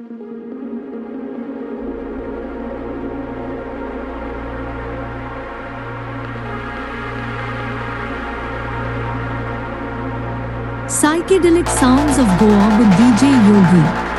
Psychedelic sounds of Goa with DJ Yogi.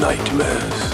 nightmares.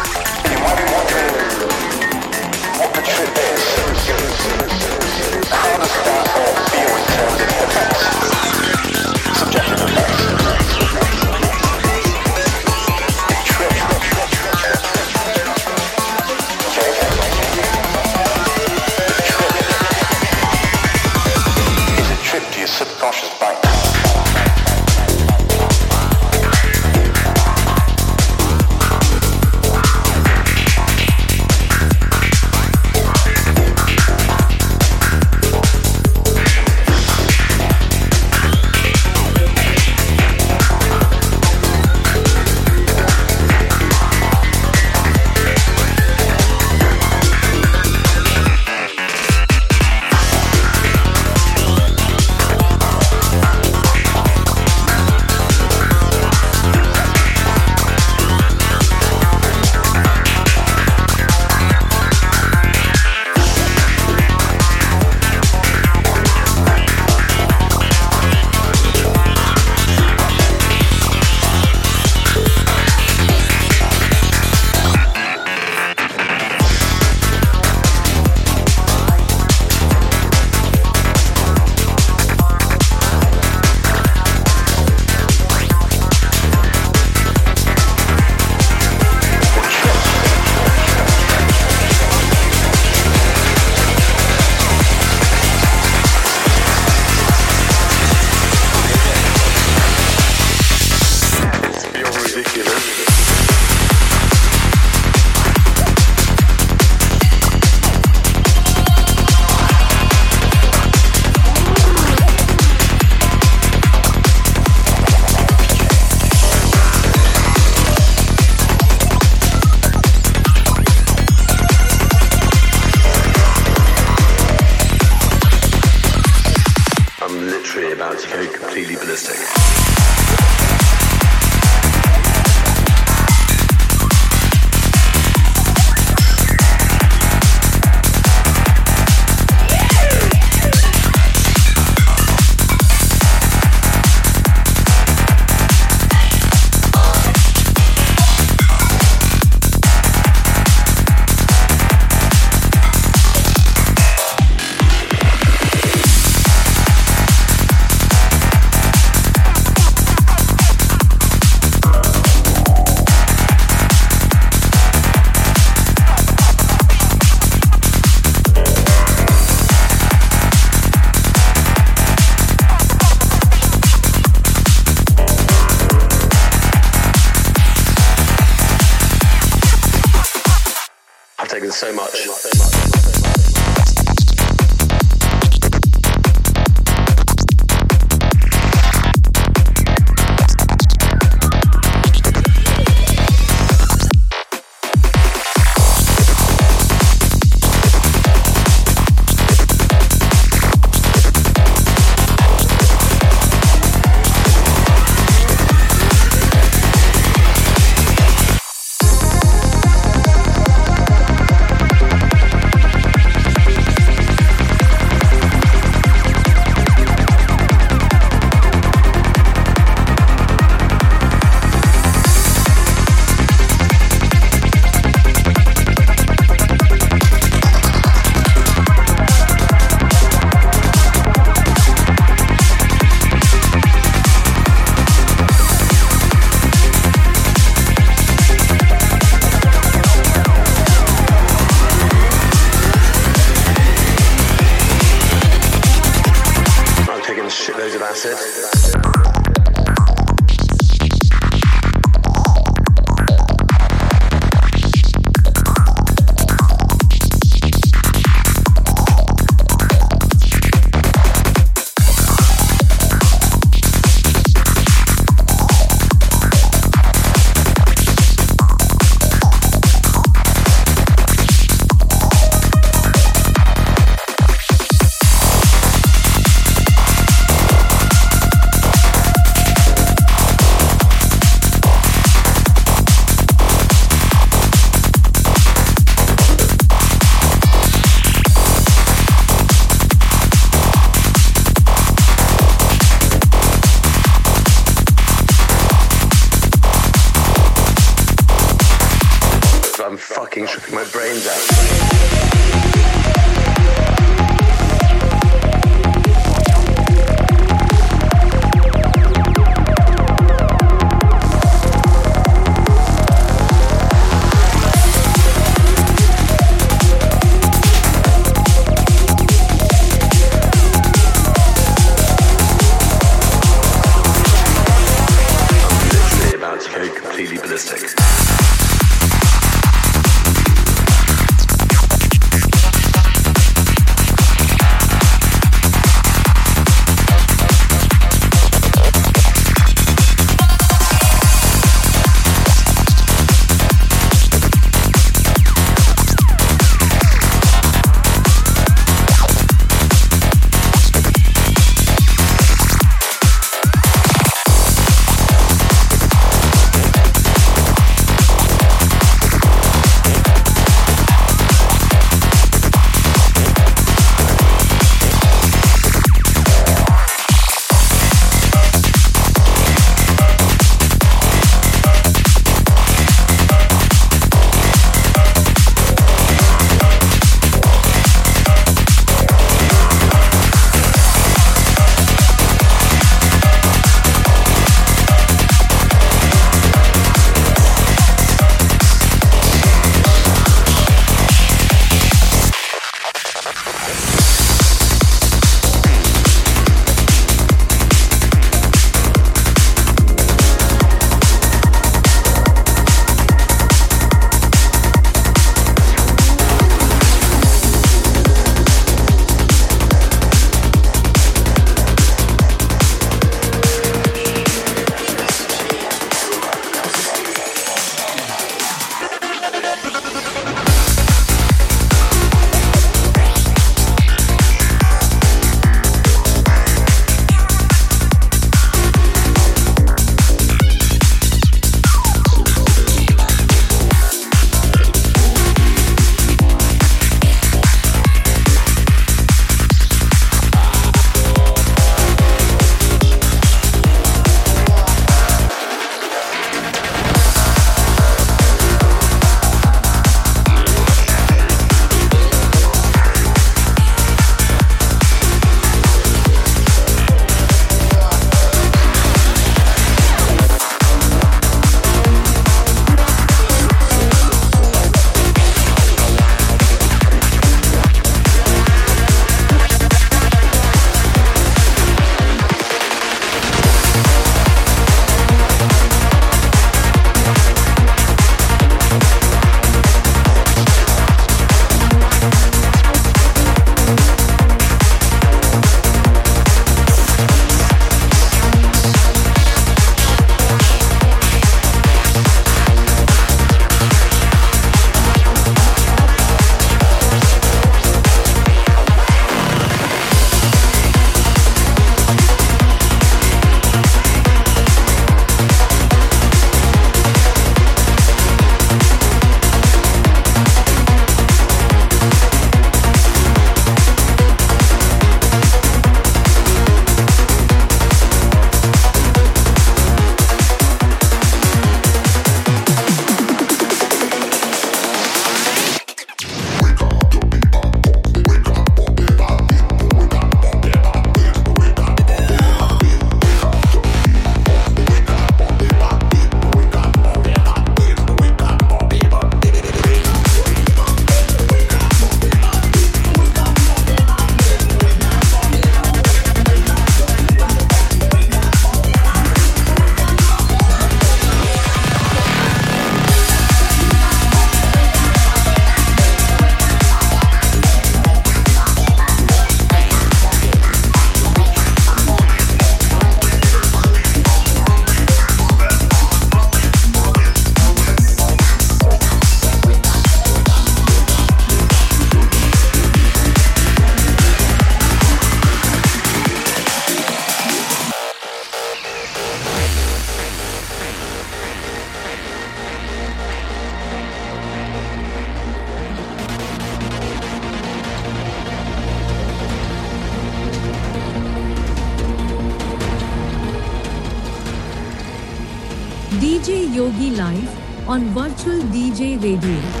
On Virtual DJ Radio.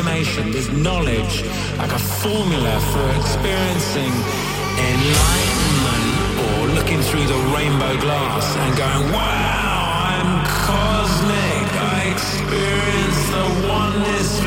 Information, this knowledge, like a formula for experiencing enlightenment or looking through the rainbow glass and going, wow, I'm cosmic. I experience the oneness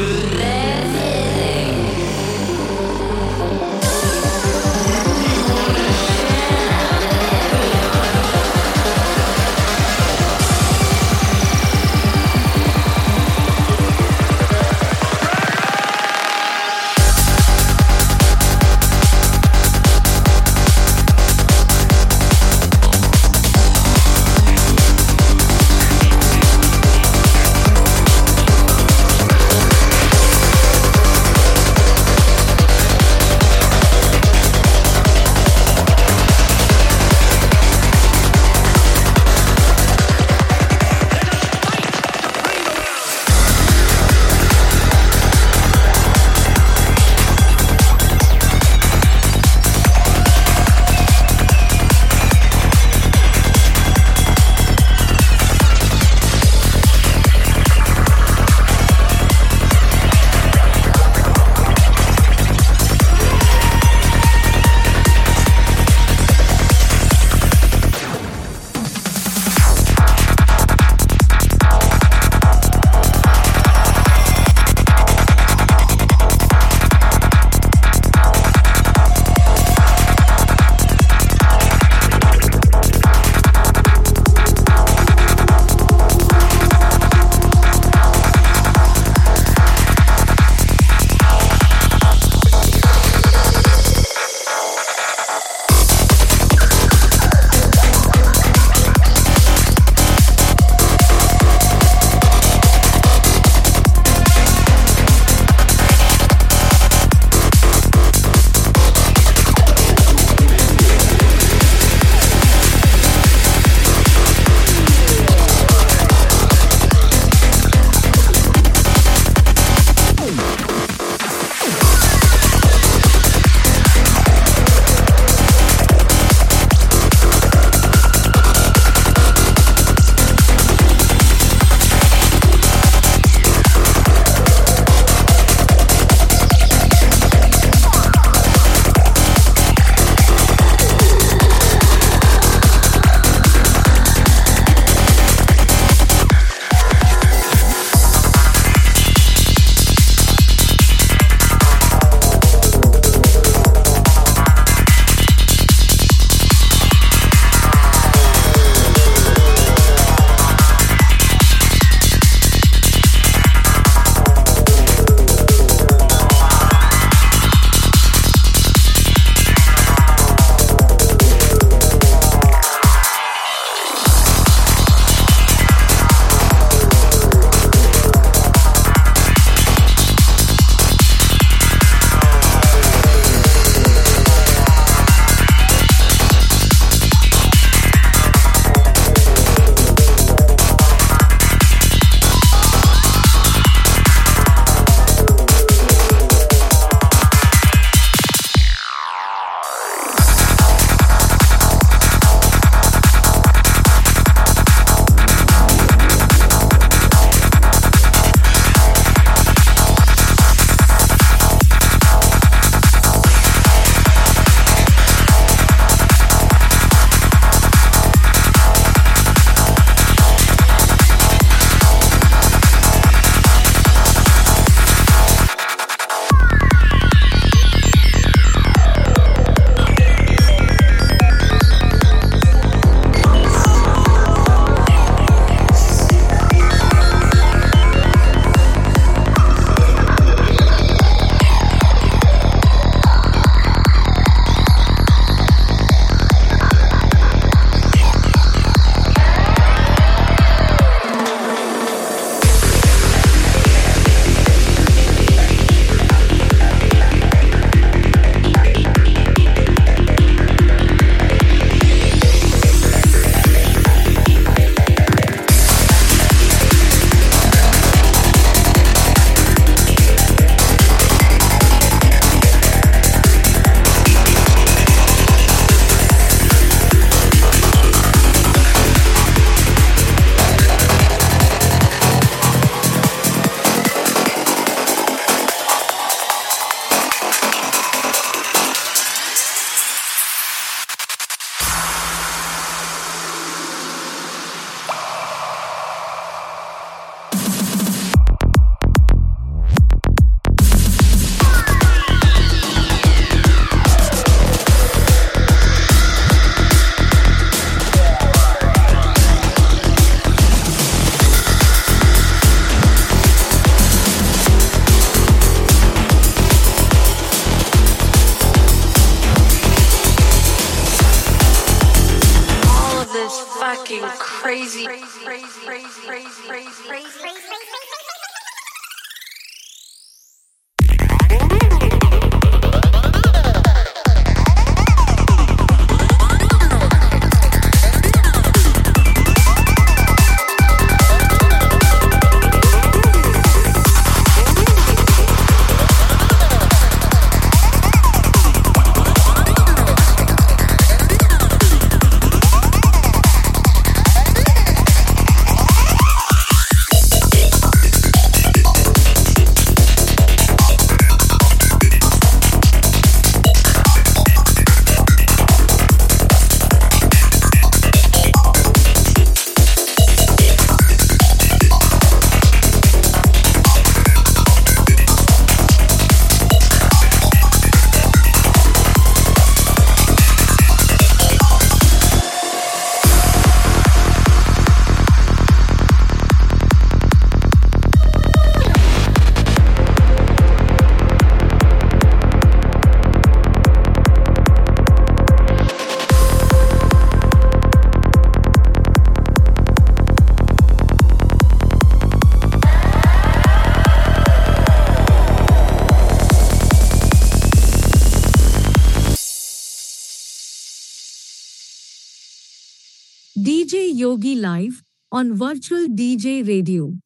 on Virtual DJ Radio.